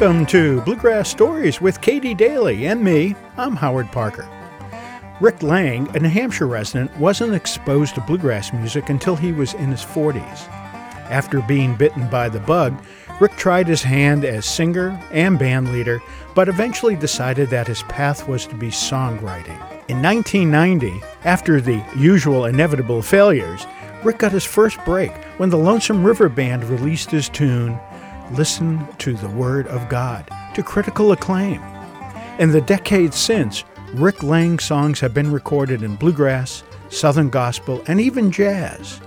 Welcome to Bluegrass Stories with Katie Daly and me. I'm Howard Parker. Rick Lang, a New Hampshire resident, wasn't exposed to bluegrass music until he was in his 40s. After being bitten by the bug, Rick tried his hand as singer and band leader, but eventually decided that his path was to be songwriting. In 1990, after the usual inevitable failures, Rick got his first break when the Lonesome River Band released his tune, Listen to the Word of God, to critical acclaim. In the decades since, Rick Lang songs have been recorded in bluegrass, southern gospel, and even jazz.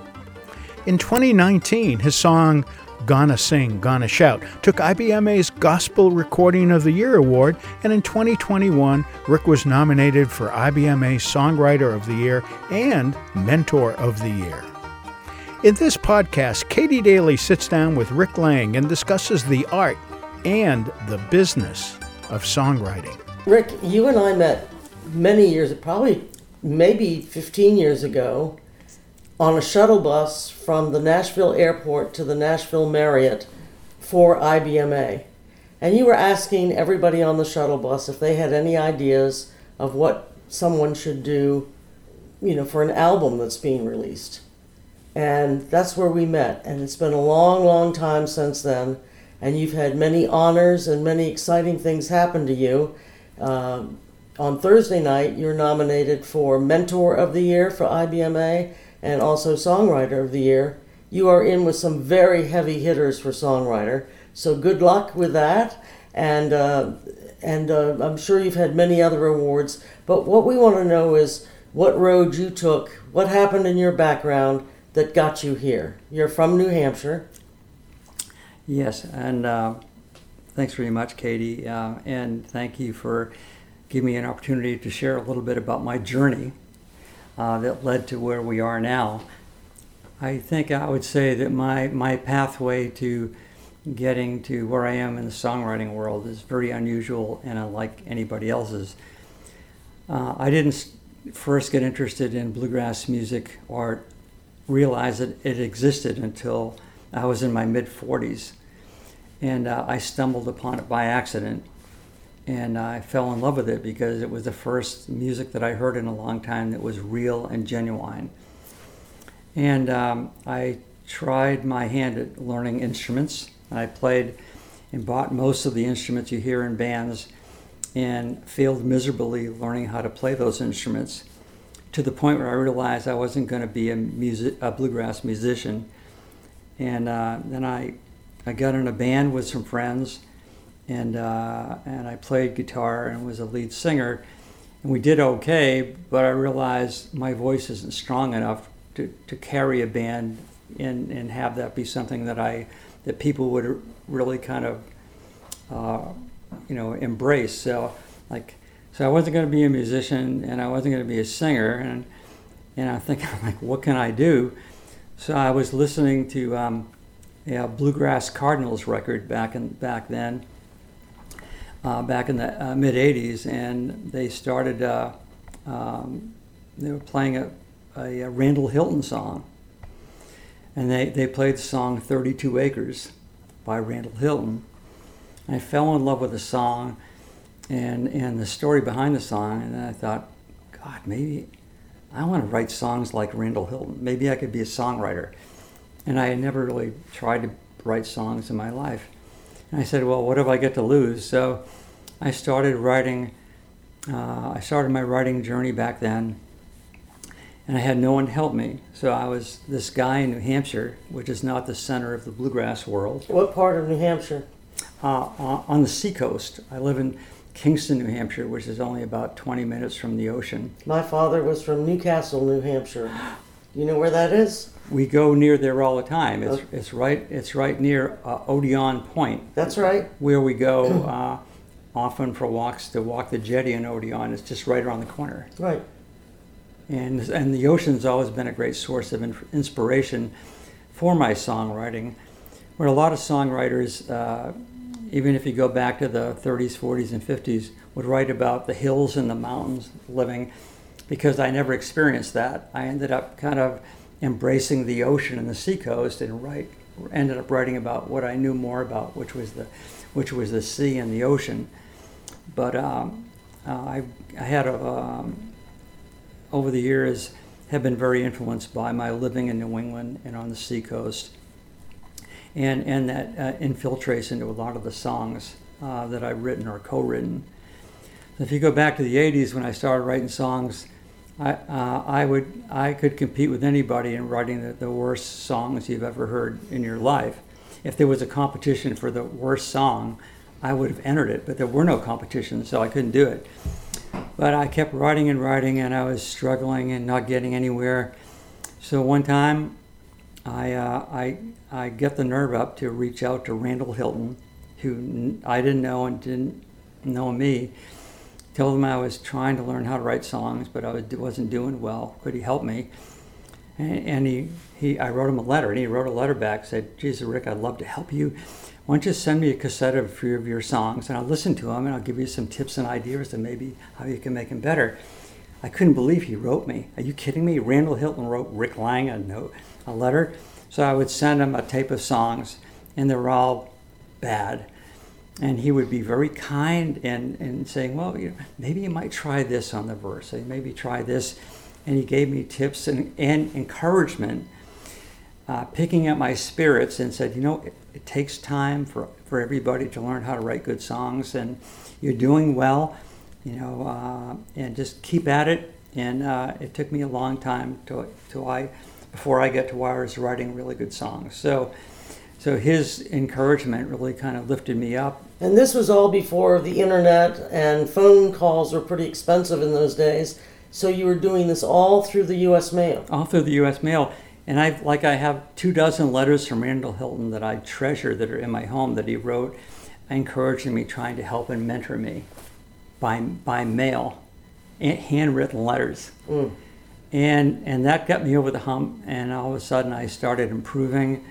In 2019, his song Gonna Sing, Gonna Shout took IBMA's Gospel Recording of the Year award, and in 2021, Rick was nominated for IBMA Songwriter of the Year and Mentor of the Year. In this podcast, Katie Daly sits down with Rick Lang and discusses the art and the business of songwriting. Rick, you and I met many years, probably maybe 15 years ago, on a shuttle bus from the Nashville airport to the Nashville Marriott for IBMA. And you were asking everybody on the shuttle bus if they had any ideas of what someone should do, you know, for an album that's being released. And that's where we met. And it's been a long, long time since then. And you've had many honors and many exciting things happen to you. Uh, on Thursday night, you're nominated for Mentor of the Year for IBMA and also Songwriter of the Year. You are in with some very heavy hitters for Songwriter, so good luck with that. And uh, and uh, I'm sure you've had many other awards. But what we want to know is what road you took, what happened in your background that got you here. You're from New Hampshire. Yes, and uh, thanks very much, Katie, uh, and thank you for giving me an opportunity to share a little bit about my journey uh, that led to where we are now. I think I would say that my, my pathway to getting to where I am in the songwriting world is very unusual and unlike anybody else's. Uh, I didn't first get interested in bluegrass music or realize that it existed until I was in my mid 40s. And uh, I stumbled upon it by accident and I fell in love with it because it was the first music that I heard in a long time that was real and genuine. And um, I tried my hand at learning instruments. I played and bought most of the instruments you hear in bands and failed miserably learning how to play those instruments to the point where I realized I wasn't going to be a, music, a bluegrass musician. And uh, then I, I got in a band with some friends and uh, and I played guitar and was a lead singer, and we did okay. But I realized my voice isn't strong enough to, to carry a band and and have that be something that I that people would really kind of uh, you know embrace. So like so I wasn't going to be a musician and I wasn't going to be a singer and and I think, I'm like what can I do? So I was listening to um, a Bluegrass Cardinals record back in back then uh, back in the uh, mid 80s, and they started, uh, um, they were playing a, a, a, Randall Hylton song. And they, they played the song 32 Acres by Randall Hylton. I fell in love with the song and, and the story behind the song, and I thought, God, maybe I want to write songs like Randall Hylton. Maybe I could be a songwriter. And I had never really tried to write songs in my life. And I said, well, what have I got to lose? So I started writing. Uh, I started my writing journey back then, and I had no one to help me. So I was this guy in New Hampshire, which is not the center of the bluegrass world. What part of New Hampshire? Uh, on the seacoast. I live in Kingston, New Hampshire, which is only about 20 minutes from the ocean. My father was from Newcastle, New Hampshire. You know where that is? We go near there all the time. It's, okay. it's right. It's right near uh, Odiorne Point. That's right. Where we go uh, often for walks to walk the jetty in Odiorne. It's just right around the corner. Right. And and the ocean's always been a great source of inspiration for my songwriting. Where a lot of songwriters, uh, even if you go back to the 30s, 40s, and 50s, would write about the hills and the mountains living because I never experienced that. I ended up kind of embracing the ocean and the seacoast and write, ended up writing about what I knew more about, which was the which was the sea and the ocean. But um, uh, I, I had a, um, over the years have been very influenced by my living in New England and on the seacoast, and and that uh, infiltrates into a lot of the songs uh, that I've written or co-written. If you go back to the '80s when I started writing songs, I uh, I would I could compete with anybody in writing the, the worst songs you've ever heard in your life. If there was a competition for the worst song, I would have entered it, but there were no competitions, so I couldn't do it. But I kept writing and writing, and I was struggling and not getting anywhere. So one time, I, uh, I, I get the nerve up to reach out to Randall Hylton, who I didn't know and didn't know me. Told him I was trying to learn how to write songs, but I was, wasn't doing well. Could he help me? And, and he, he, I wrote him a letter, and he wrote a letter back. Said, "Jesus, Rick, I'd love to help you why don't you send me a cassette of a few of your songs and I'll listen to them and I'll give you some tips and ideas and maybe how you can make them better. I couldn't believe he wrote me. Are you kidding me? Randall Hylton wrote Rick Lang a note, a letter. So I would send him a tape of songs and they were all bad. And he would be very kind and, and saying, well, you know, maybe you might try this on the verse. Maybe try this. And he gave me tips and, and encouragement uh, picking up my spirits and said, you know, it, it, takes time for, for everybody to learn how to write good songs, and you're doing well, you know, uh, and just keep at it. And uh, it took me a long time to, to I, before I get to where I writing really good songs. So, so his encouragement really kind of lifted me up. And this was all before the internet and phone calls were pretty expensive in those days. So you were doing this all through the U.S. mail. All through the U.S. mail and I like I have two dozen letters from Randall Hylton that I treasure that are in my home that he wrote, encouraging me, trying to help and mentor me, by by mail, handwritten letters, mm. And and that got me over the hump. And all of a sudden, I started improving,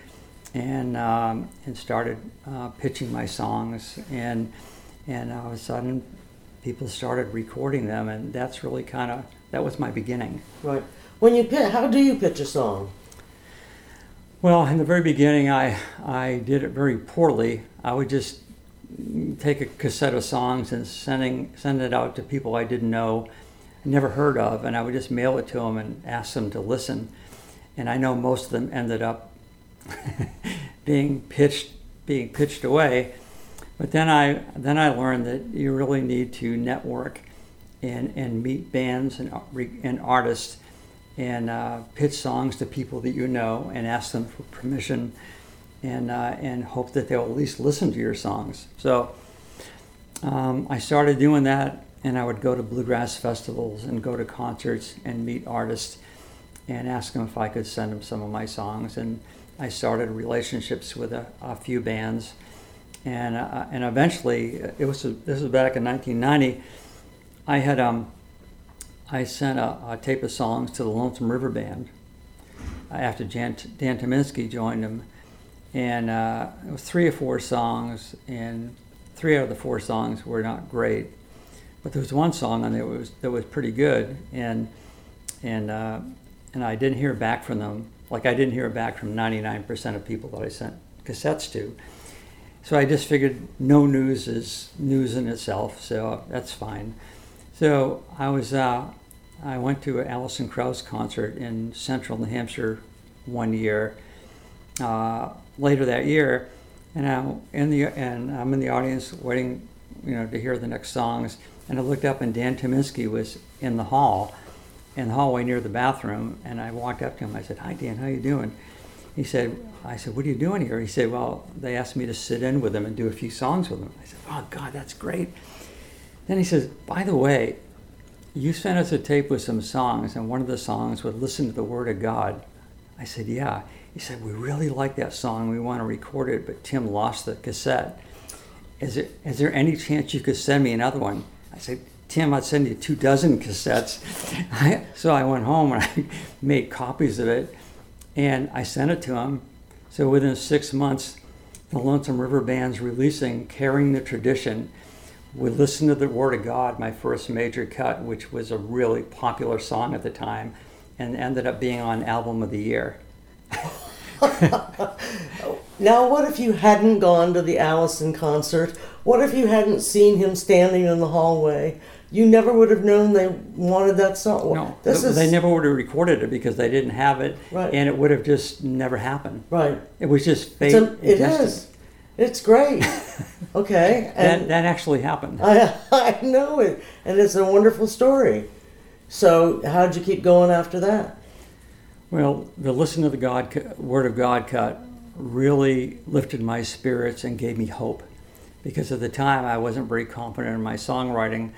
and um, and started uh, pitching my songs, and and all of a sudden, people started recording them, and that's really kind of that was my beginning. Right. When you pitch, how do you pitch a song? Well, in the very beginning, I, I did it very poorly. I would just take a cassette of songs and sending, send it out to people I didn't know, never heard of, and I would just mail it to them and ask them to listen. And I know most of them ended up being pitched, being pitched away. But then I, then I learned that you really need to network and, and meet bands and, and artists and uh, pitch songs to people that you know and ask them for permission and, uh, and hope that they'll at least listen to your songs. So um, I started doing that, and I would go to bluegrass festivals and go to concerts and meet artists and ask them if I could send them some of my songs. And I started relationships with a, a few bands. And, uh, and eventually, it was this was back in 1990. I had um, I sent a, a, tape of songs to the Lonesome River Band after Jan, Dan Tyminski joined them. And uh, it was three or four songs, and three out of the four songs were not great. But there was one song on there that was, that was pretty good, and, and, uh, and I didn't hear back from them. Like I didn't hear back from 99% of people that I sent cassettes to. So I just figured no news is news in itself, so that's fine. So I was uh, I went to an Alison Krauss concert in central New Hampshire one year, uh, later that year, and I'm in the and I'm in the audience waiting, you know, to hear the next songs. And I looked up, and Dan Tyminski was in the hall, in the hallway near the bathroom. And I walked up to him. I said, "Hi, Dan. How you doing?" He said, "I said, what are you doing here?" He said, "Well, they asked me to sit in with them and do a few songs with them." I said, "Oh God, that's great." Then he says, "By the way, you sent us a tape with some songs, and one of the songs was Listen to the Word of God. I said, Yeah. He said, We really like that song. We want to record it, but Tim lost the cassette. Is there any chance you could send me another one? I said, Tim, I'd send you two dozen cassettes. so I went home and I made copies of it and I sent it to him. So within six months, the Lonesome River Band's releasing Carrying the Tradition we listened to the Word of God, my first major cut, which was a really popular song at the time, and ended up being on Album of the Year. Now, what if you hadn't gone to the Alison concert? What if you hadn't seen him standing in the hallway? You never would have known they wanted that song. No, this is they never would have recorded it because they didn't have it, Right. and it would have just never happened. right. It was just fate. It's a, it destiny. is. It's great. Okay, That, and that actually happened. I I know it, and it's a wonderful story. So, how'd you keep going after that? Well, the listen to the God Word of God cut really lifted my spirits and gave me hope, because at the time I wasn't very confident in my songwriting,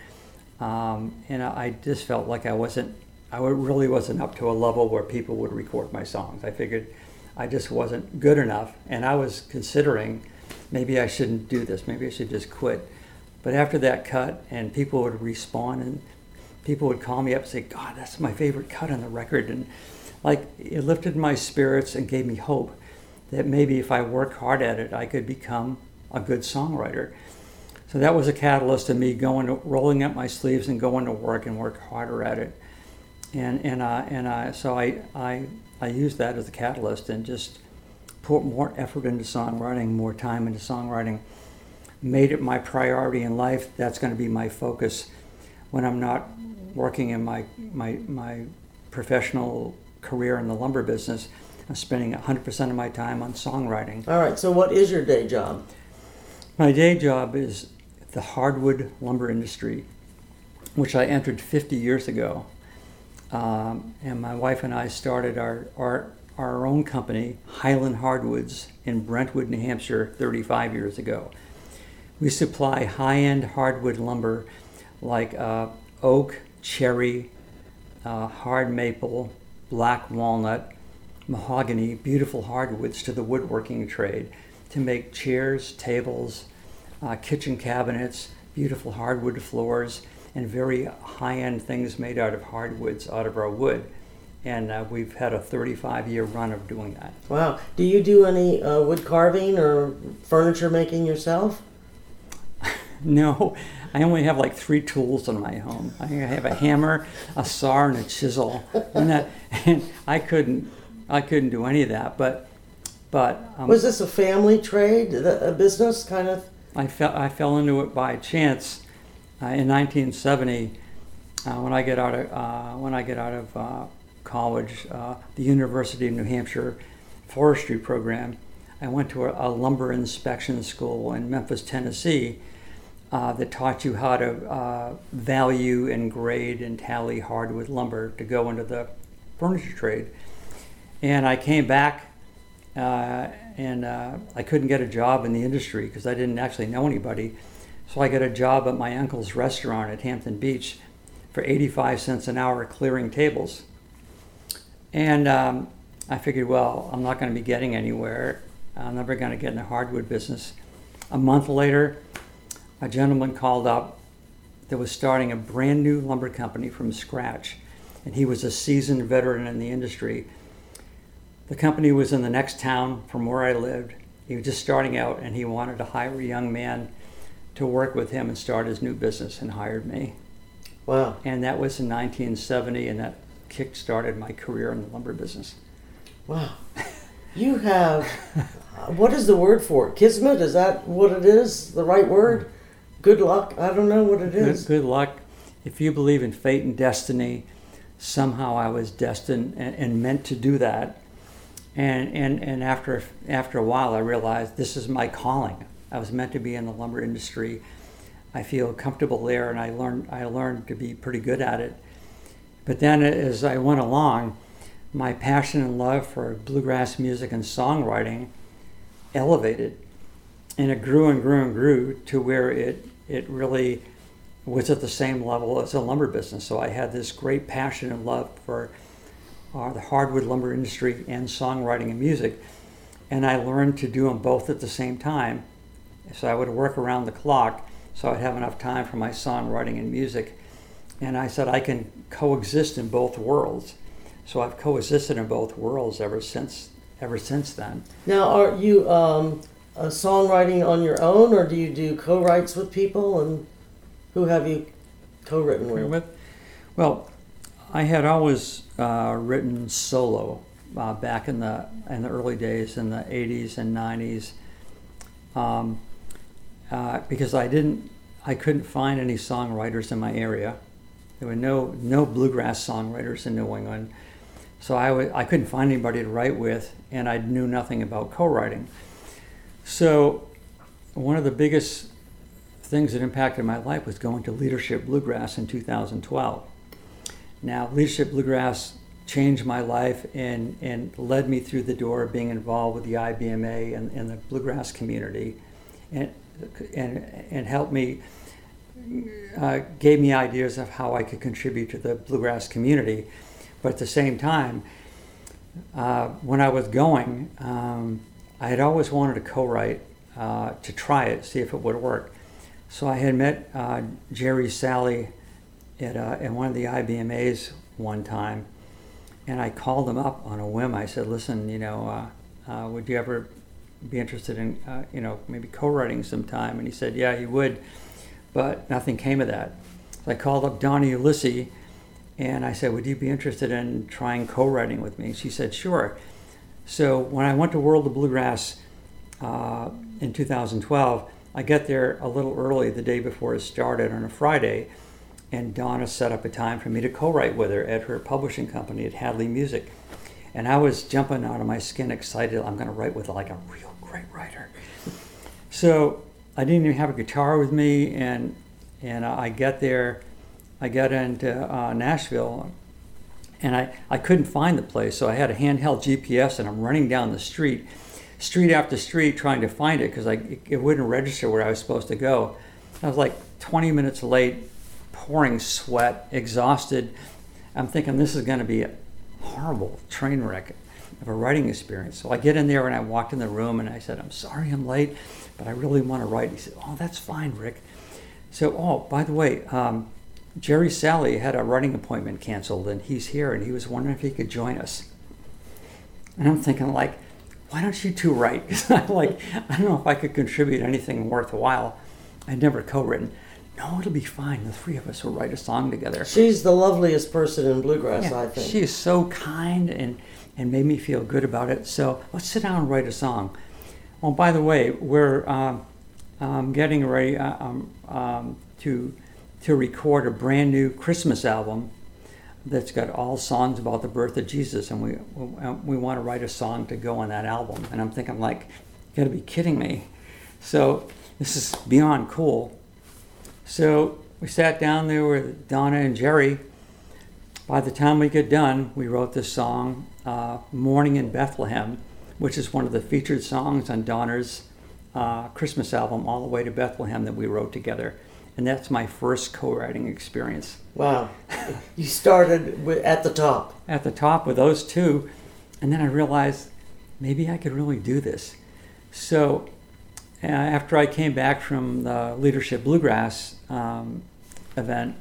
um, and I just felt like I wasn't, I really wasn't up to a level where people would record my songs. I figured I just wasn't good enough, and I was considering maybe I shouldn't do this. Maybe I should just quit. But after that cut, and people would respond, and people would call me up and say, God, that's my favorite cut on the record. And like it lifted my spirits and gave me hope that maybe if I work hard at it, I could become a good songwriter. So that was a catalyst to me going, to, rolling up my sleeves and going to work and work harder at it. And and uh, and uh, so I I I used that as a catalyst and just put more effort into songwriting, more time into songwriting. Made it my priority in life. That's going to be my focus when I'm not working in my my my professional career in the lumber business. I'm spending 100% of my time on songwriting. All right. So, what is your day job? My day job is the hardwood lumber industry, which I entered 50 years ago. Um, and my wife and I started our, our, our own company, Highland Hardwoods, in Brentwood, New Hampshire, 35 years ago. We supply high end hardwood lumber like uh, oak, cherry, uh, hard maple, black walnut, mahogany, beautiful hardwoods to the woodworking trade to make chairs, tables, uh, kitchen cabinets, beautiful hardwood floors, and very high end things made out of hardwoods out of our wood. And uh, we've had a 35 year run of doing that. Wow. Do you do any uh, wood carving or furniture making yourself? No, I only have like three tools in my home. I have a hammer, a saw, and a chisel. And, that, and I couldn't, I couldn't do any of that. But, but um, Was this a family trade, a business kind of? I fell, I fell into it by chance uh, in 1970 uh, when I get out of uh, when I get out of uh, college, uh, the University of New Hampshire forestry program. I went to a, a lumber inspection school in Memphis, Tennessee, uh, that taught you how to uh, value and grade and tally hardwood lumber to go into the furniture trade. And I came back uh, and uh, I couldn't get a job in the industry because I didn't actually know anybody. So I got a job at my uncle's restaurant at Hampton Beach for 85 cents an hour clearing tables. And um, I figured, well, I'm not going to be getting anywhere. I'm never going to get in the hardwood business. A month later, a gentleman called up that was starting a brand new lumber company from scratch. And he was a seasoned veteran in the industry. The company was in the next town from where I lived. He was just starting out and he wanted to hire a young man to work with him and start his new business and hired me. Wow. And that was in 1970 and that kick started my career in the lumber business. Wow. You have, uh, what is the word for it? Kismet? Is that what it is? The right word? Good luck? I don't know what it is. Good, good luck. If you believe in fate and destiny, somehow I was destined and, and meant to do that. And, and, and after, after a while, I realized this is my calling. I was meant to be in the lumber industry. I feel comfortable there, and I learned, I learned to be pretty good at it. But then as I went along, my passion and love for bluegrass music and songwriting elevated. And it grew and grew and grew to where it, it really was at the same level as the lumber business. So I had this great passion and love for uh, the hardwood lumber industry and songwriting and music. And I learned to do them both at the same time. So I would work around the clock so I'd have enough time for my songwriting and music. And I said I can coexist in both worlds. So I've coexisted in both worlds ever since ever since then. Now, are you um, uh, songwriting on your own or do you do co writes with people? And who have you co written with? with? Well, I had always uh, written solo uh, back in the in the early days in the 80s and 90s um, uh, because I didn't I couldn't find any songwriters in my area. There were no no bluegrass songwriters in New England, so I w- I couldn't find anybody to write with, and I knew nothing about co-writing. So one of the biggest things that impacted my life was going to Leadership Bluegrass in 2012. Now, Leadership Bluegrass changed my life and, and led me through the door of being involved with the IBMA and, and the bluegrass community and, and, and helped me, uh, gave me ideas of how I could contribute to the bluegrass community. But at the same time, uh, when I was going, um, I had always wanted to co write uh, to try it, see if it would work. So I had met uh, Jerry Salley at, uh, at one of the IBMAs one time, and I called him up on a whim. I said, "Listen, you know, uh, uh, would you ever be interested in, uh, you know, maybe co-writing sometime?" And he said, "Yeah, he would," but nothing came of that. So I called up Donna Ulisse, and I said, "Would you be interested in trying co-writing with me?" She said, "Sure." So when I went to World of Bluegrass uh, in 2012, I got there a little early the day before it started on a Friday and Donna set up a time for me to co-write with her at her publishing company at Hadley Music. And I was jumping out of my skin excited. I'm going to write with like a real great writer. So I didn't even have a guitar with me, and and I get there, I got into uh, Nashville, and I, I couldn't find the place. So I had a handheld GPS, and I'm running down the street, street after street, trying to find it because it, it wouldn't register where I was supposed to go. I was like 20 minutes late pouring sweat, exhausted. I'm thinking this is going to be a horrible train wreck of a writing experience. So I get in there and I walked in the room and I said, I'm sorry I'm late, but I really want to write. He said, Oh, that's fine, Rick. So, oh, by the way, um, Jerry Salley had a writing appointment canceled and he's here and he was wondering if he could join us. And I'm thinking, like, why don't you two write? Because I'm like, I don't know if I could contribute anything worthwhile. I'd never co written no, it'll be fine. The three of us will write a song together. She's the loveliest person in bluegrass, Yeah, I think. She is so kind and, and made me feel good about it. So let's sit down and write a song. Well, by the way, we're um, um, getting ready uh, um, um, to, to record a brand new Christmas album that's got all songs about the birth of Jesus, and we, we, want to write a song to go on that album. And I'm thinking, like, you got to be kidding me. So this is beyond cool. So we sat down there with Donna and Jerry. By the time we get done, we wrote this song, uh, Morning in Bethlehem, which is one of the featured songs on Donna's uh, Christmas album, All the Way to Bethlehem, that we wrote together. And that's my first co writing experience. Wow. you started wi- at the top. At the top with those two, and then I realized maybe I could really do this. So uh, after I came back from the Leadership Bluegrass um, event,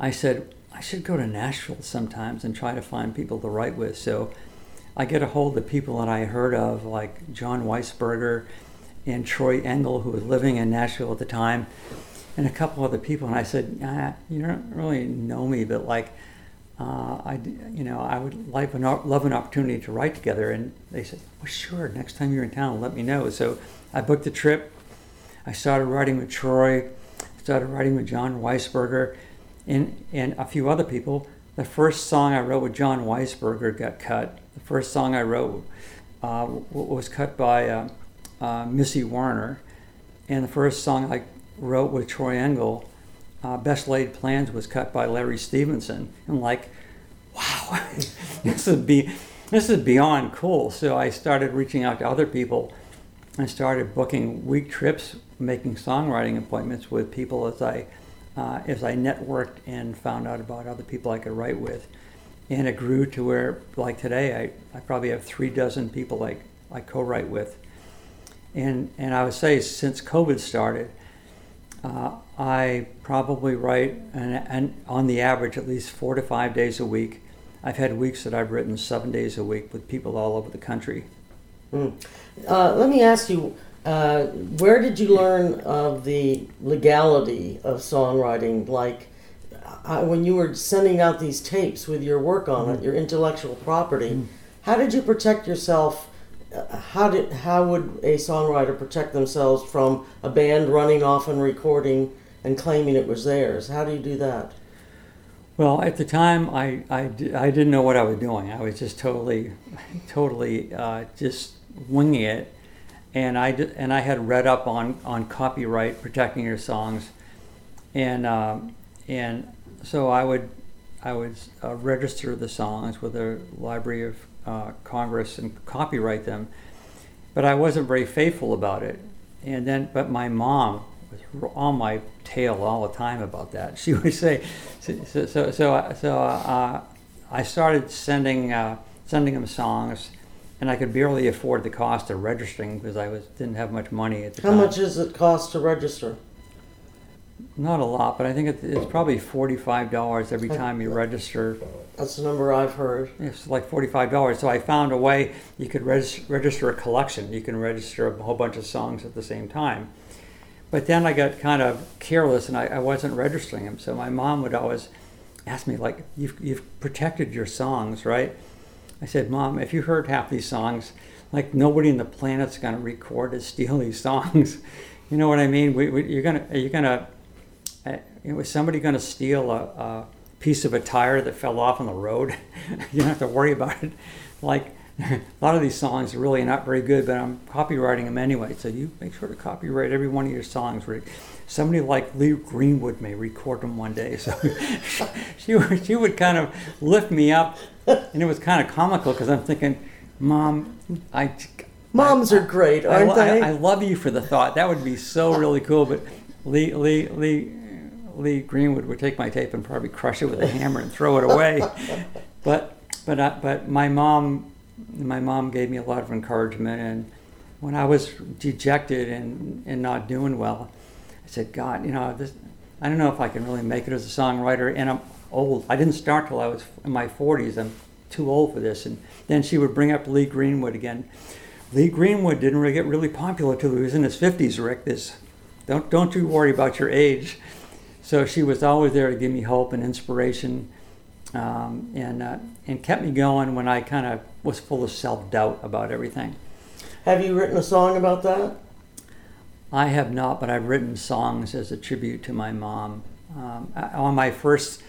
I said, I should go to Nashville sometimes and try to find people to write with. So I get a hold of people that I heard of, like Jon Weisberger and Troy Engle, who was living in Nashville at the time, and a couple other people. And I said, ah, You don't really know me, but like, uh, I, you know, I would like an, love an opportunity to write together. And they said, well, sure, next time you're in town, let me know. So I booked a trip. I started writing with Troy, started writing with Jon Weisberger, and, and a few other people. The first song I wrote with Jon Weisberger got cut. The first song I wrote uh, was cut by uh, uh, Missy Werner. And the first song I wrote with Troy Engle uh, Best Laid Plans was cut by Larry Stephenson. And like, wow, this is be this is beyond cool. So I started reaching out to other people. I started booking week trips, making songwriting appointments with people as I uh, as I networked and found out about other people I could write with. And it grew to where, like today, I, I probably have three dozen people like I co-write with. And and I would say since COVID started, uh, I probably write, and, and on the average, at least four to five days a week. I've had weeks that I've written seven days a week with people all over the country. Mm. Uh, let me ask you, uh, where did you learn of the legality of songwriting? Like, uh, when you were sending out these tapes with your work on it, your intellectual property, how did you protect yourself? How did how would a songwriter protect themselves from a band running off and recording and claiming it was theirs? How do you do that? Well, at the time, I, I, I didn't know what I was doing. I was just totally, totally uh, just winging it. And I, and I had read up on, on copyright, protecting your songs. And, um, and so I would, I would uh, register the songs with the Library of uh, Congress and copyright them. But I wasn't very faithful about it. And then, but my mom was on my tail all the time about that. She would say, so so so, so uh, I started sending uh, sending them songs, and I could barely afford the cost of registering because I was didn't have much money at the How time. How much does it cost to register? Not a lot, but I think it, it's probably forty five dollars every time you register. That's the number I've heard. It's like forty-five dollars. So I found a way you could regis- register a collection. You can register a whole bunch of songs at the same time. But then I got kind of careless and I, I wasn't registering them. So my mom would always ask me, like, "You've you've protected your songs, right?" I said, "Mom, if you heard half these songs, like nobody in the planet's gonna record and steal these songs. you know what I mean? We, we, you're gonna you're you gonna is somebody going to steal a, a piece of a tire that fell off on the road? you don't have to worry about it. Like a lot of these songs are really not very good, but I'm copywriting them anyway. So you make sure to copyright every one of your songs. Rick. Somebody like Lee Greenwood may record them one day. So she would, she would kind of lift me up, and it was kind of comical because I'm thinking, Mom, I. Moms I- are great, aren't I- they? I love you for the thought. That would be so really cool. But Lee, Lee, Lee, Lee Greenwood would take my tape and probably crush it with a hammer and throw it away. But but I, but my mom, my mom gave me a lot of encouragement. And when I was dejected and and not doing well, I said, God, you know, this, I don't know if I can really make it as a songwriter. And I'm old. I didn't start till I was in my 40s. I'm too old for this. And then she would bring up Lee Greenwood again. Lee Greenwood didn't really get really popular till he was in his 50s, Rick. This, don't, don't you worry about your age. So she was always there to give me hope and inspiration um, and, uh, and kept me going when I kind of was full of self doubt about everything. Have you written a song about that? I have not, but I've written songs as a tribute to my mom. Um, on my first,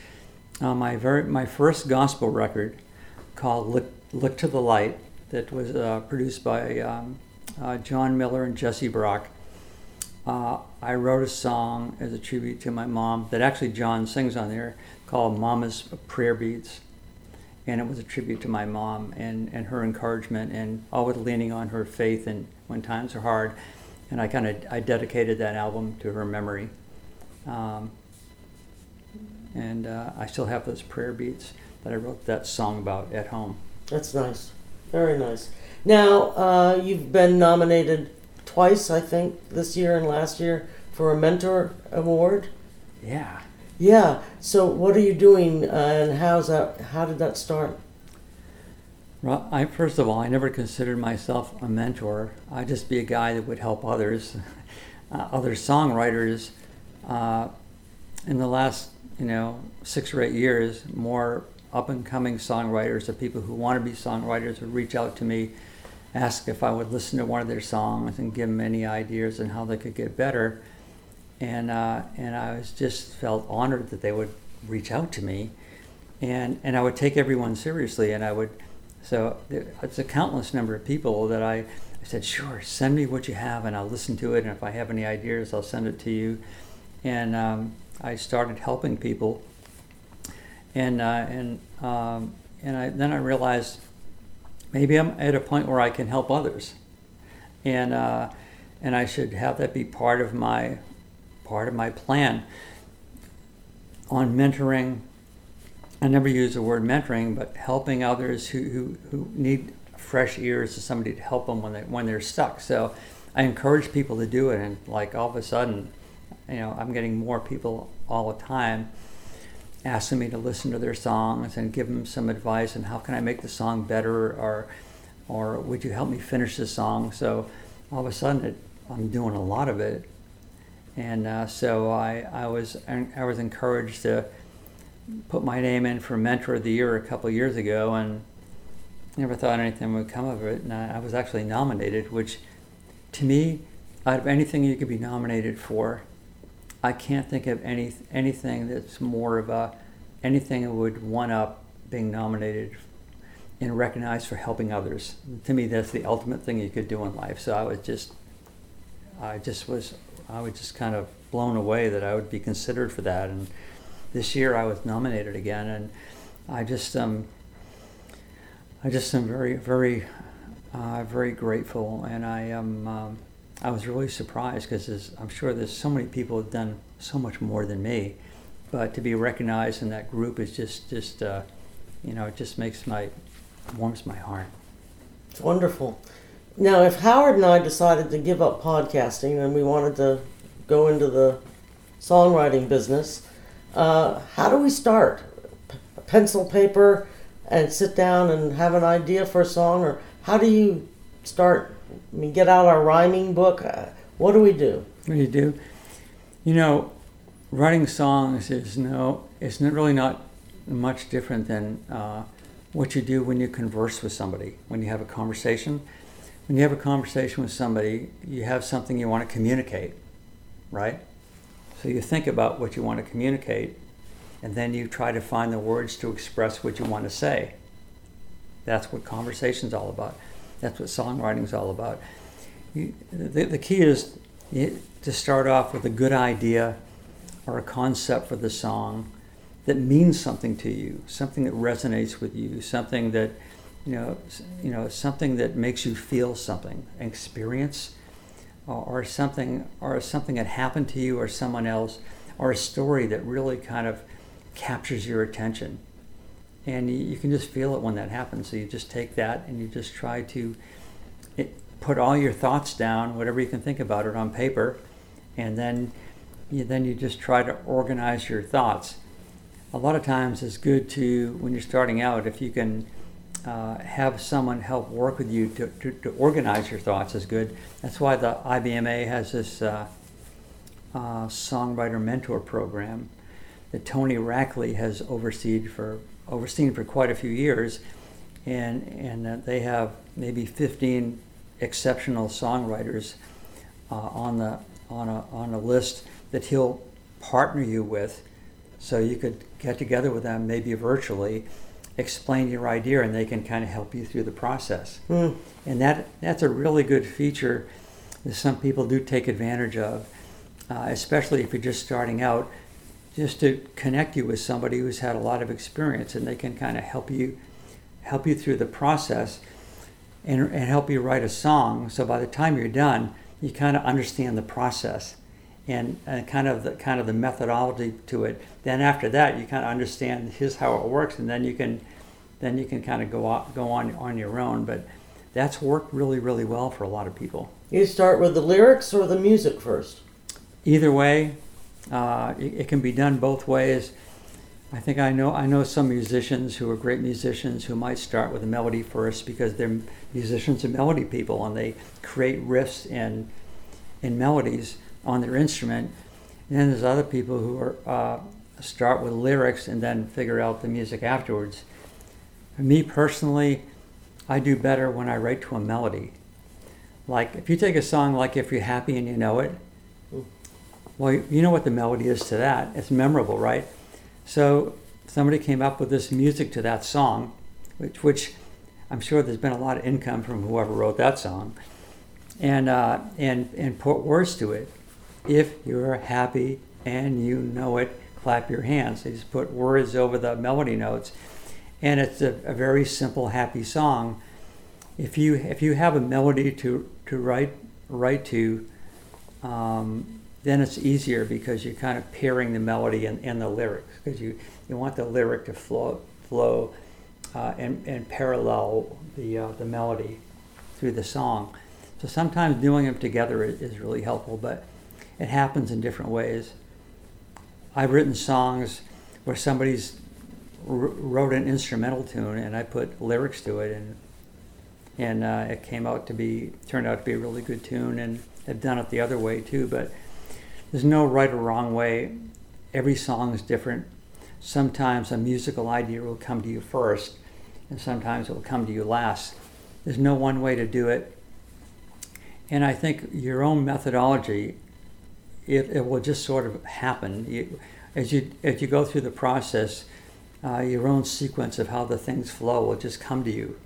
on my very my first gospel record, called "Look, Look to the Light," that was uh, produced by um, uh, John Miller and Jesse Brock. Uh, I wrote a song as a tribute to my mom that actually John sings on there called "Mama's Prayer Beads," and it was a tribute to my mom and, and her encouragement and always leaning on her faith and when times are hard and I kind of I dedicated that album to her memory. Um, and uh, I still have those prayer beats that I wrote that song about at home. That's nice. Very nice. Now, uh, you've been nominated twice, I think, this year and last year for a mentor award. Yeah. Yeah. So, what are you doing, uh, and how's that? How did that start? Well, I first of all, I never considered myself a mentor. I'd just be a guy that would help others, uh, other songwriters. Uh, in the last, you know, six or eight years, more up and coming songwriters or people who want to be songwriters would reach out to me, ask if I would listen to one of their songs and give them any ideas on how they could get better. And uh, and I was just felt honored that they would reach out to me, and and I would take everyone seriously, and I would. So it's a countless number of people that I, I said, sure, send me what you have, and I'll listen to it, and if I have any ideas, I'll send it to you. And um, I started helping people, and uh, and um, and I then I realized maybe I'm at a point where I can help others, and uh, and I should have that be part of my part of my plan on mentoring. I never use the word mentoring, but helping others who, who, who need fresh ears to somebody to help them when they when they're stuck. So I encourage people to do it, and like all of a sudden, you know, I'm getting more people all the time asking me to listen to their songs and give them some advice and how can I make the song better or or would you help me finish the song? So all of a sudden, it, I'm doing a lot of it, and uh, so I I was I was encouraged to put my name in for Mentor of the Year a couple years ago, and never thought anything would come of it. And I, I was actually nominated, which to me, out of anything you could be nominated for, I can't think of any anything that's more of a anything that would one up being nominated and recognized for helping others. To me, that's the ultimate thing you could do in life. So I was just, I just was, I was just kind of blown away that I would be considered for that. And this year I was nominated again, and I just, um, I just am very, very, uh, very grateful, and I am. Um, I was really surprised because I'm sure there's so many people have done so much more than me, but to be recognized in that group is just, just, uh, you know, it just makes my warms my heart. It's wonderful. Now, if Howard and I decided to give up podcasting and we wanted to go into the songwriting business, uh, how do we start? P- pencil, paper, and sit down and have an idea for a song, or how do you start? Mean, get out our rhyming book. Uh, what do we do? What do you do? You know, writing songs is no, it's not really not much different than uh, what you do when you converse with somebody, when you have a conversation. When you have a conversation with somebody, you have something you want to communicate, right? So you think about what you want to communicate, and then you try to find the words to express what you want to say. That's what conversation's all about. That's what songwriting is all about. You, the, the key is to start off with a good idea or a concept for the song that means something to you, something that resonates with you, something that you know, you know, something that makes you feel something, experience, or, or something, or something that happened to you or someone else, or a story that really kind of captures your attention, and you, can just feel it when that happens. So you just take that and you just try to it, put all your thoughts down, whatever you can think about it, on paper, and then you, then you just try to organize your thoughts a lot of times it's good to, when you're starting out, if you can uh, have someone help work with you to, to, to, organize your thoughts is good. That's why the IBMA has this uh, uh, songwriter mentor program that Tony Rackley has overseen for overseen for quite a few years, and and they have maybe 15 exceptional songwriters uh, on the on a on a list that he'll partner you with so you could get together with them, maybe virtually, explain your idea, and they can kind of help you through the process. Mm. And that that's a really good feature that some people do take advantage of, uh, especially if you're just starting out, just to connect you with somebody who's had a lot of experience, and they can kind of help you help you through the process and, and help you write a song. So by the time you're done, you kind of understand the process and, and kind of the kind of the methodology to it. Then after that, you kind of understand here's how it works, and then you can then you can kind of go on, go on on your own. But that's worked really really well for a lot of people. You start with the lyrics or the music first. Either way, uh, it, it can be done both ways. I think I know I know some musicians who are great musicians who might start with a melody first because they're musicians and melody people and they create riffs and in melodies on their instrument. And then there's other people who are uh, start with lyrics and then figure out the music afterwards. For me personally, I do better when I write to a melody. Like if you take a song like "If You're Happy and You Know It," well, you know what the melody is to that. It's memorable, right? So somebody came up with this music to that song, which, which I'm sure there's been a lot of income from whoever wrote that song, and uh, and and put words to it. If you're happy and you know it, clap your hands. They just put words over the melody notes. And it's a, a very simple, happy song. If you if you have a melody to, to write write to, um, then it's easier because you're kind of pairing the melody and, and the lyrics because you, you want the lyric to flow flow uh, and, and parallel the uh, the melody through the song. So sometimes doing them together is, really helpful, but it happens in different ways. I've written songs where somebody's wrote an instrumental tune and I put lyrics to it and and uh, it came out to be turned out to be a really good tune and I've done it the other way too but there's no right or wrong way every song is different sometimes a musical idea will come to you first, and sometimes it will come to you last. There's no one way to do it. And I think your own methodology, it, it will just sort of happen. You, as, you, as you go through the process, uh, your own sequence of how the things flow will just come to you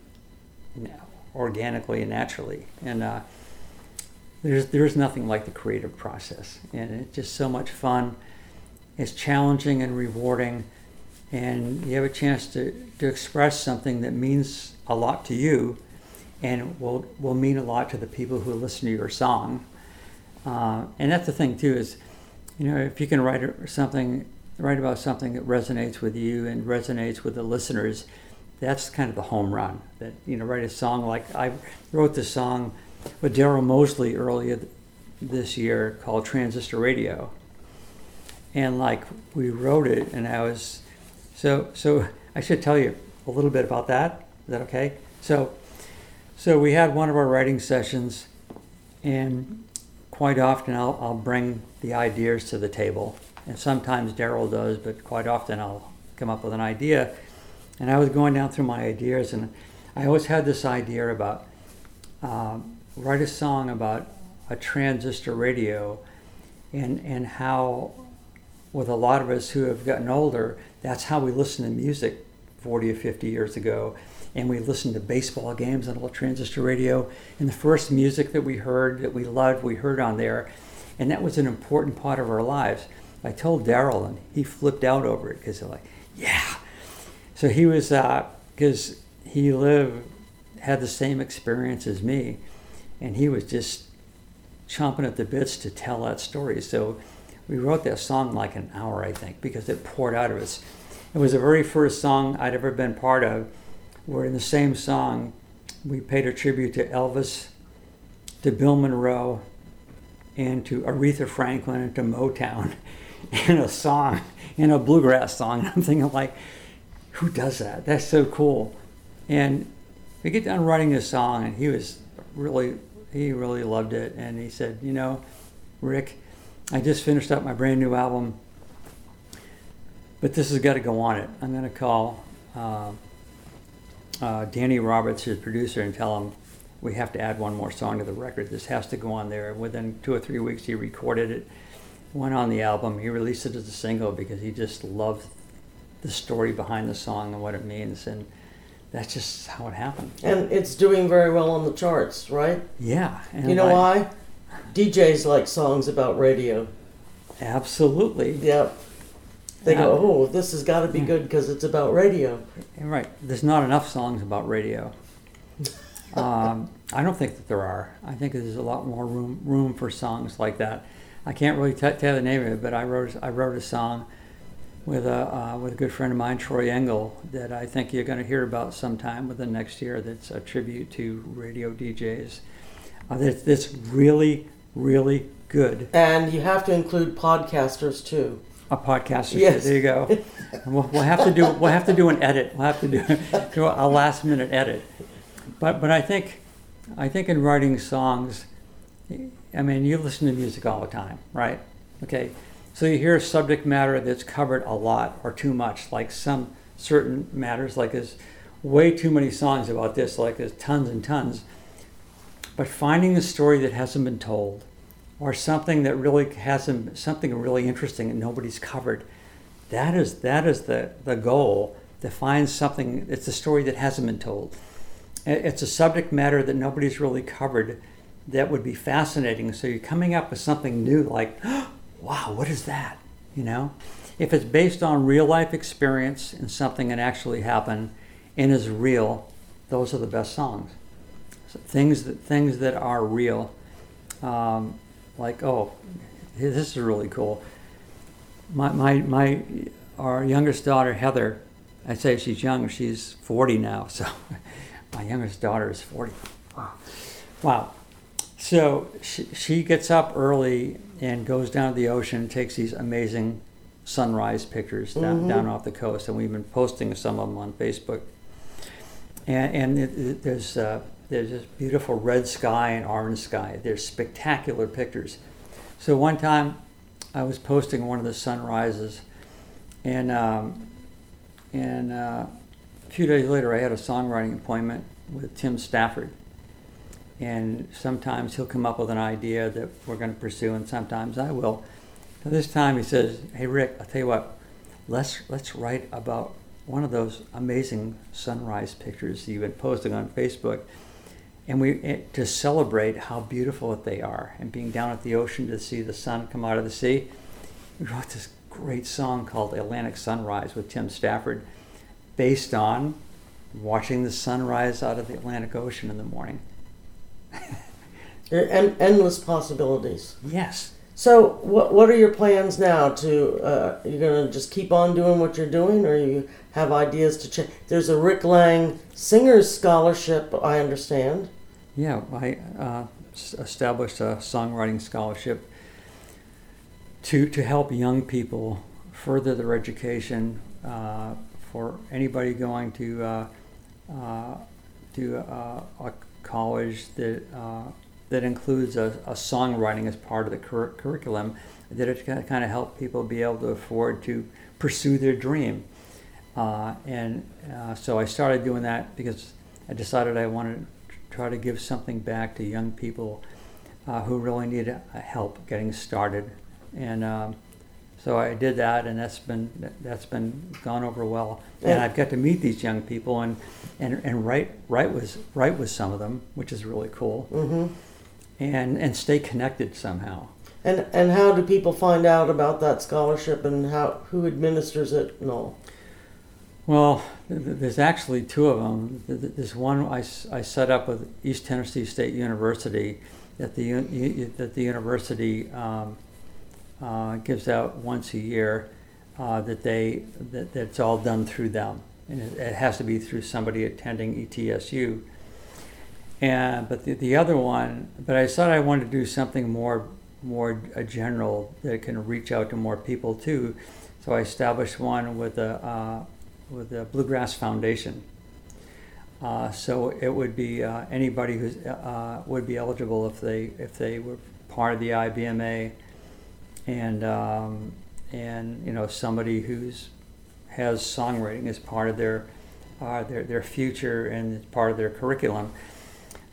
organically and naturally. And uh, there's, there's nothing like the creative process. And it's just so much fun. It's challenging and rewarding. And you have a chance to, to express something that means a lot to you and will, will mean a lot to the people who listen to your song. Uh, and that's the thing, too, is, you know, if you can write something, write about something that resonates with you and resonates with the listeners, that's kind of the home run. That, you know, write a song like I wrote the song with Daryl Mosley earlier this year called Transistor Radio. And like we wrote it, and I was so so. I should tell you a little bit about that. Is that okay? So so we had one of our writing sessions, and quite often I'll, I'll bring the ideas to the table, and sometimes Daryl does, but quite often I'll come up with an idea. And I was going down through my ideas, and I always had this idea about um, write a song about a transistor radio, and and how, with a lot of us who have gotten older, that's how we listen to music 40 or 50 years ago and we listened to baseball games on a transistor radio. And the first music that we heard, that we loved, we heard on there. And that was an important part of our lives. I told Daryl, and he flipped out over it because he's like, yeah. So he was, because uh, he lived, had the same experience as me, and he was just chomping at the bits to tell that story. So we wrote that song like an hour, I think, because it poured out of us. It was the very first song I'd ever been part of where in the same song we paid a tribute to Elvis, to Bill Monroe, and to Aretha Franklin and to Motown in a song, in a bluegrass song. I'm thinking like, who does that? That's so cool. And we get done writing this song, and he was really, he really loved it. And he said, you know, Rick, I just finished up my brand new album, but this has got to go on it. I'm going to call. Uh, uh, Danny Roberts, his producer, and tell him we have to add one more song to the record. This has to go on there. Within two or three weeks, he recorded it, went on the album. He released it as a single because he just loved the story behind the song and what it means. And that's just how it happened. And it's doing very well on the charts, right? Yeah. you know why? DJs like songs about radio. Absolutely. Yep. They go, oh, this has got to be good because it's about radio. Right. There's not enough songs about radio. um, I don't think that there are. I think there's a lot more room room for songs like that. I can't really t- tell the name of it, but I wrote I wrote a song with a uh, with a good friend of mine, Troy Engle, that I think you're going to hear about sometime within next year. That's a tribute to radio DJs. Uh, that's, that's really really good. And you have to include podcasters too a podcaster. Yes. There you go. we'll, we'll, have to do we'll have to do an edit. We'll have to do, do a last minute edit. But but I think I think in writing songs, I mean you listen to music all the time, right? Okay, so you hear subject matter that's covered a lot or too much, like some certain matters, like there's way too many songs about this, like there's tons and tons. But finding a story that hasn't been told, or something that really has some, something really interesting and nobody's covered. That is that is the, the goal to find something. It's a story that hasn't been told. It's a subject matter that nobody's really covered that would be fascinating. So you're coming up with something new, like, oh, wow, what is that? You know, if it's based on real life experience and something that actually happened and is real, those are the best songs. So things that things that are real. Um, like, oh, this is really cool. My, my, my, our youngest daughter, Heather, I say she's young, she's 40 now, so my youngest daughter is 40. Wow. Wow. So she, she gets up early and goes down to the ocean and takes these amazing sunrise pictures down, mm-hmm. down off the coast, and we've been posting some of them on Facebook. And, and it, it, there's uh, there's this beautiful red sky and orange sky. There's spectacular pictures. So one time I was posting one of the sunrises And um, and uh, a few days later, I had a songwriting appointment with Tim Stafford. And sometimes he'll come up with an idea that we're going to pursue, and sometimes I will. So this time he says, "Hey Rick, I'll tell you what. Let's let's write about one of those amazing sunrise pictures you've been posting on Facebook." and we eh, to celebrate how beautiful they are and being down at the ocean to see the sun come out of the sea we wrote this great song called atlantic sunrise with tim stafford based on watching the sunrise out of the atlantic ocean in the morning en- endless possibilities. yes So, what what are your plans now? To uh, you're gonna just keep on doing what you're doing, or you have ideas to change? There's a Rick Lang Singers Scholarship, I understand. yeah i uh, established a songwriting scholarship to to help young people further their education uh, for anybody going to uh, uh, to uh, a college that uh, that includes a, a songwriting as part of the cur- curriculum that it can kind of help people be able to afford to pursue their dream. Uh, and uh, so I started doing that because I decided I wanted to try to give something back to young people uh, who really need help getting started. And um, so I did that, and that's been that's been gone over well. And. I've got to meet these young people and and, and write write with write with some of them, which is really cool. hmm And and stay connected somehow. And and how do people find out about that scholarship, and how who administers it? No. Well, th- th- there's actually two of them. Th- th- There's one I, I set up with East Tennessee State University that the that the university um, uh, gives out once a year. Uh, that they that that's all done through them, and it, it has to be through somebody attending ETSU. And but the, the other one, but I thought I wanted to do something more more uh, general that can reach out to more people too. So I established one with a uh, with the Bluegrass Foundation. Uh, so it would be uh, anybody who uh, would be eligible if they if they were part of the IBMA, and um, and you know somebody who's has songwriting as part of their uh, their their future and part of their curriculum.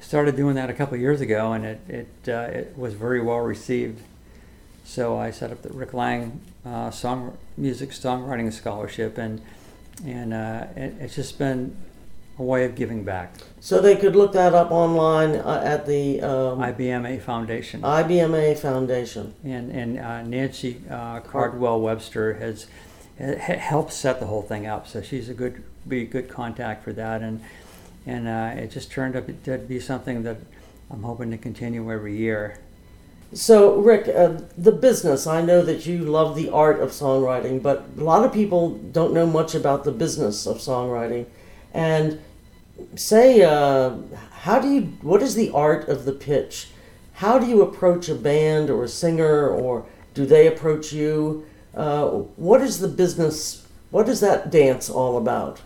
Started doing that a couple years ago, and it it uh, it was very well received. So I set up the Rick Lang uh, song music songwriting scholarship, and and uh, it, it's just been a way of giving back. So they could look that up online uh, at the um, IBMA Foundation IBMA Foundation. and and uh, Nancy uh, Cardwell Webster has ha- helped set the whole thing up. So she's a good be a good contact for that, and and uh, it just turned up to be something that I'm hoping to continue every year. So, Rick, uh, the business, I know that you love the art of songwriting, but a lot of people don't know much about the business of songwriting. And say, uh, how do you, what is the art of the pitch? How do you approach a band or a singer, or do they approach you? Uh, what is the business, what is that dance all about?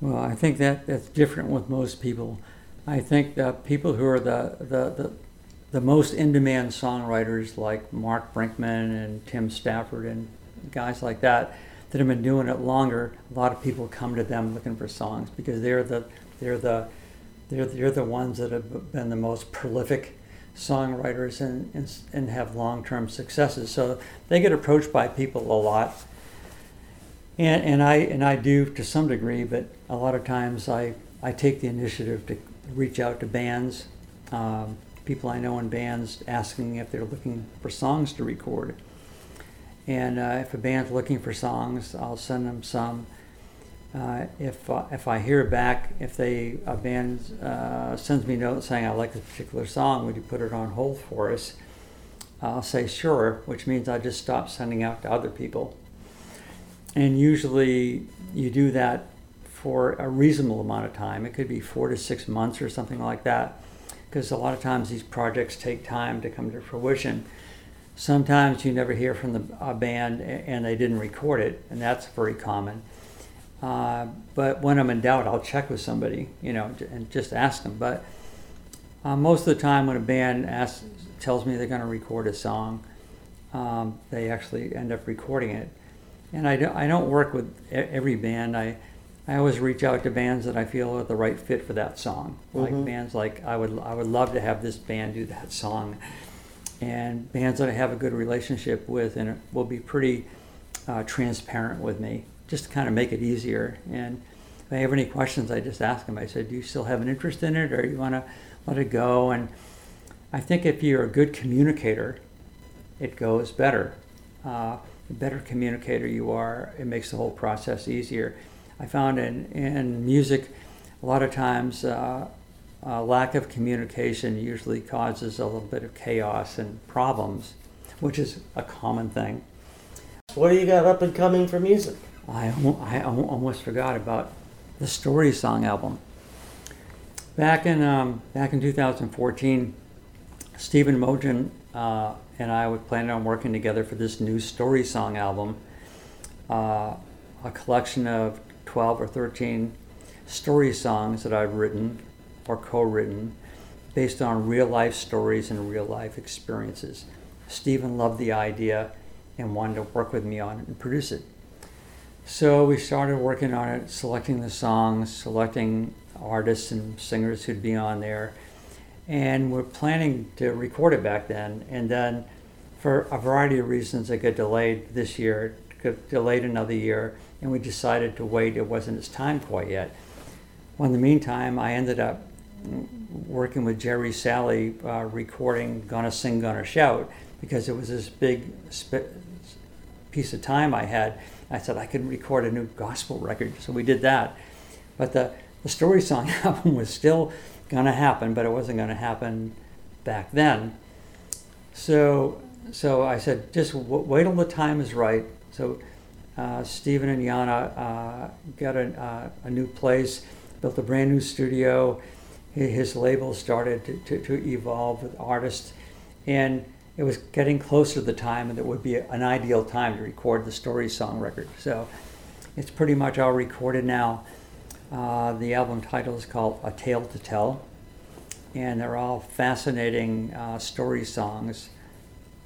Well, I think that that's different with most people. I think that people who are the the, the, the most in-demand songwriters like Mark Brinkman and Tim Stafford and guys like that that have been doing it longer, a lot of people come to them looking for songs because they're the they're the they're, they're the ones that have been the most prolific songwriters and, and, and have long-term successes. So they get approached by people a lot. And, and I and I do to some degree, but a lot of times I, I take the initiative to reach out to bands, um, people I know in bands, asking if they're looking for songs to record. And uh, if a band's looking for songs, I'll send them some. Uh, if uh, if I hear back, if they a band uh, sends me a note saying I like this particular song, would you put it on hold for us? I'll say sure, which means I just stop sending out to other people. And usually you do that for a reasonable amount of time. It could be four to six months or something like that, because a lot of times these projects take time to come to fruition. Sometimes you never hear from the a band and they didn't record it, and that's very common. Uh, but when I'm in doubt, I'll check with somebody, you know, and just ask them. But uh, most of the time, when a band asks, tells me they're going to record a song, um, they actually end up recording it. and I don't, I don't work with every band. I I always reach out to bands that I feel are the right fit for that song. Like mm-hmm. bands like I would I would love to have this band do that song, and bands that I have a good relationship with and will be pretty uh, transparent with me, just to kind of make it easier. And if I have any questions, I just ask them. I said, "Do you still have an interest in it, or you want to let it go?" And I think if you're a good communicator, it goes better. Uh, the better communicator you are, it makes the whole process easier. I found in, in music, a lot of times, uh, lack of communication usually causes a little bit of chaos and problems, which is a common thing. What do you got up and coming for music? I, I almost forgot about the Story Song album. Back in um, back in 2014, Stephen Mougin uh, and I were planning on working together for this new Story Song album, uh, a collection of 12 or 13 story songs that I've written or co written based on real life stories and real life experiences. Stephen loved the idea and wanted to work with me on it and produce it. So we started working on it, selecting the songs, selecting artists and singers who'd be on there. And we're planning to record it back then. And then, for a variety of reasons, it got delayed this year, got delayed another year and we decided to wait. It wasn't its time quite yet. Well, in the meantime, I ended up working with Jerry Salley uh, recording Gonna Sing, Gonna Shout, because it was this big sp- piece of time I had. I said I could record a new gospel record, so we did that. But the, the Story Song album was still going to happen, but it wasn't going to happen back then. So, so I said, just w- wait till the time is right. So uh, Stephen and Yana uh, got a, uh, a, new place, built a brand new studio. His label started to, to, to, evolve with artists, and it was getting closer to the time, and it would be an ideal time to record the story song record. So it's pretty much all recorded now. Uh, the album title is called A Tale to Tell, and they're all fascinating uh, story songs,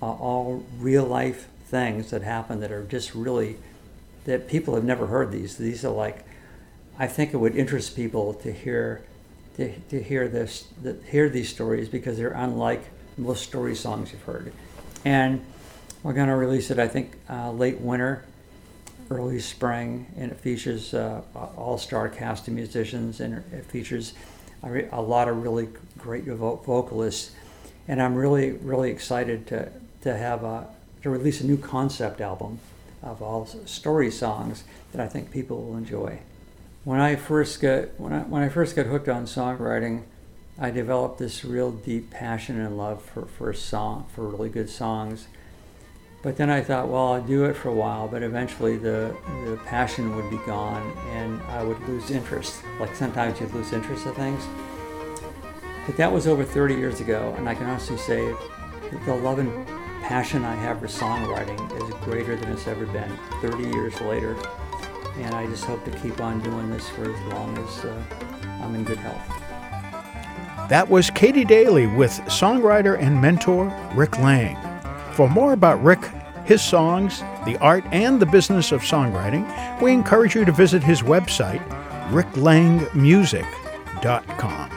uh, all real life things that happen that are just really that people have never heard these. These are like, I think it would interest people to hear, to, to hear this, to hear these stories because they're unlike most story songs you've heard. And we're going to release it, I think, uh, late winter, early spring, and it features uh, all-star cast of musicians, and it features a, re- a lot of really great vo- vocalists. And I'm really, really excited to, to have a, to release a new concept album of all story songs that I think people will enjoy. When I first got when I, when I first got hooked on songwriting, I developed this real deep passion and love for, for song for really good songs. But then I thought, well, I'll do it for a while, but eventually the the passion would be gone and I would lose interest. Like sometimes you lose interest in things. But that was over 30 years ago, and I can honestly say the love and passion I have for songwriting is greater than it's ever been 30 years later. And I just hope to keep on doing this for as long as uh, I'm in good health. That was Katie Daly with songwriter and mentor Rick Lang. For more about Rick, his songs, the art, and the business of songwriting, we encourage you to visit his website, ricklangmusic.com.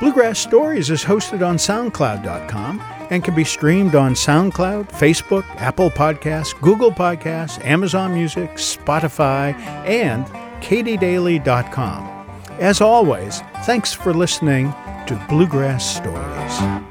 Bluegrass Stories is hosted on SoundCloud.com and can be streamed on SoundCloud, Facebook, Apple Podcasts, Google Podcasts, Amazon Music, Spotify, and katiedaly.com. As always, thanks for listening to Bluegrass Stories.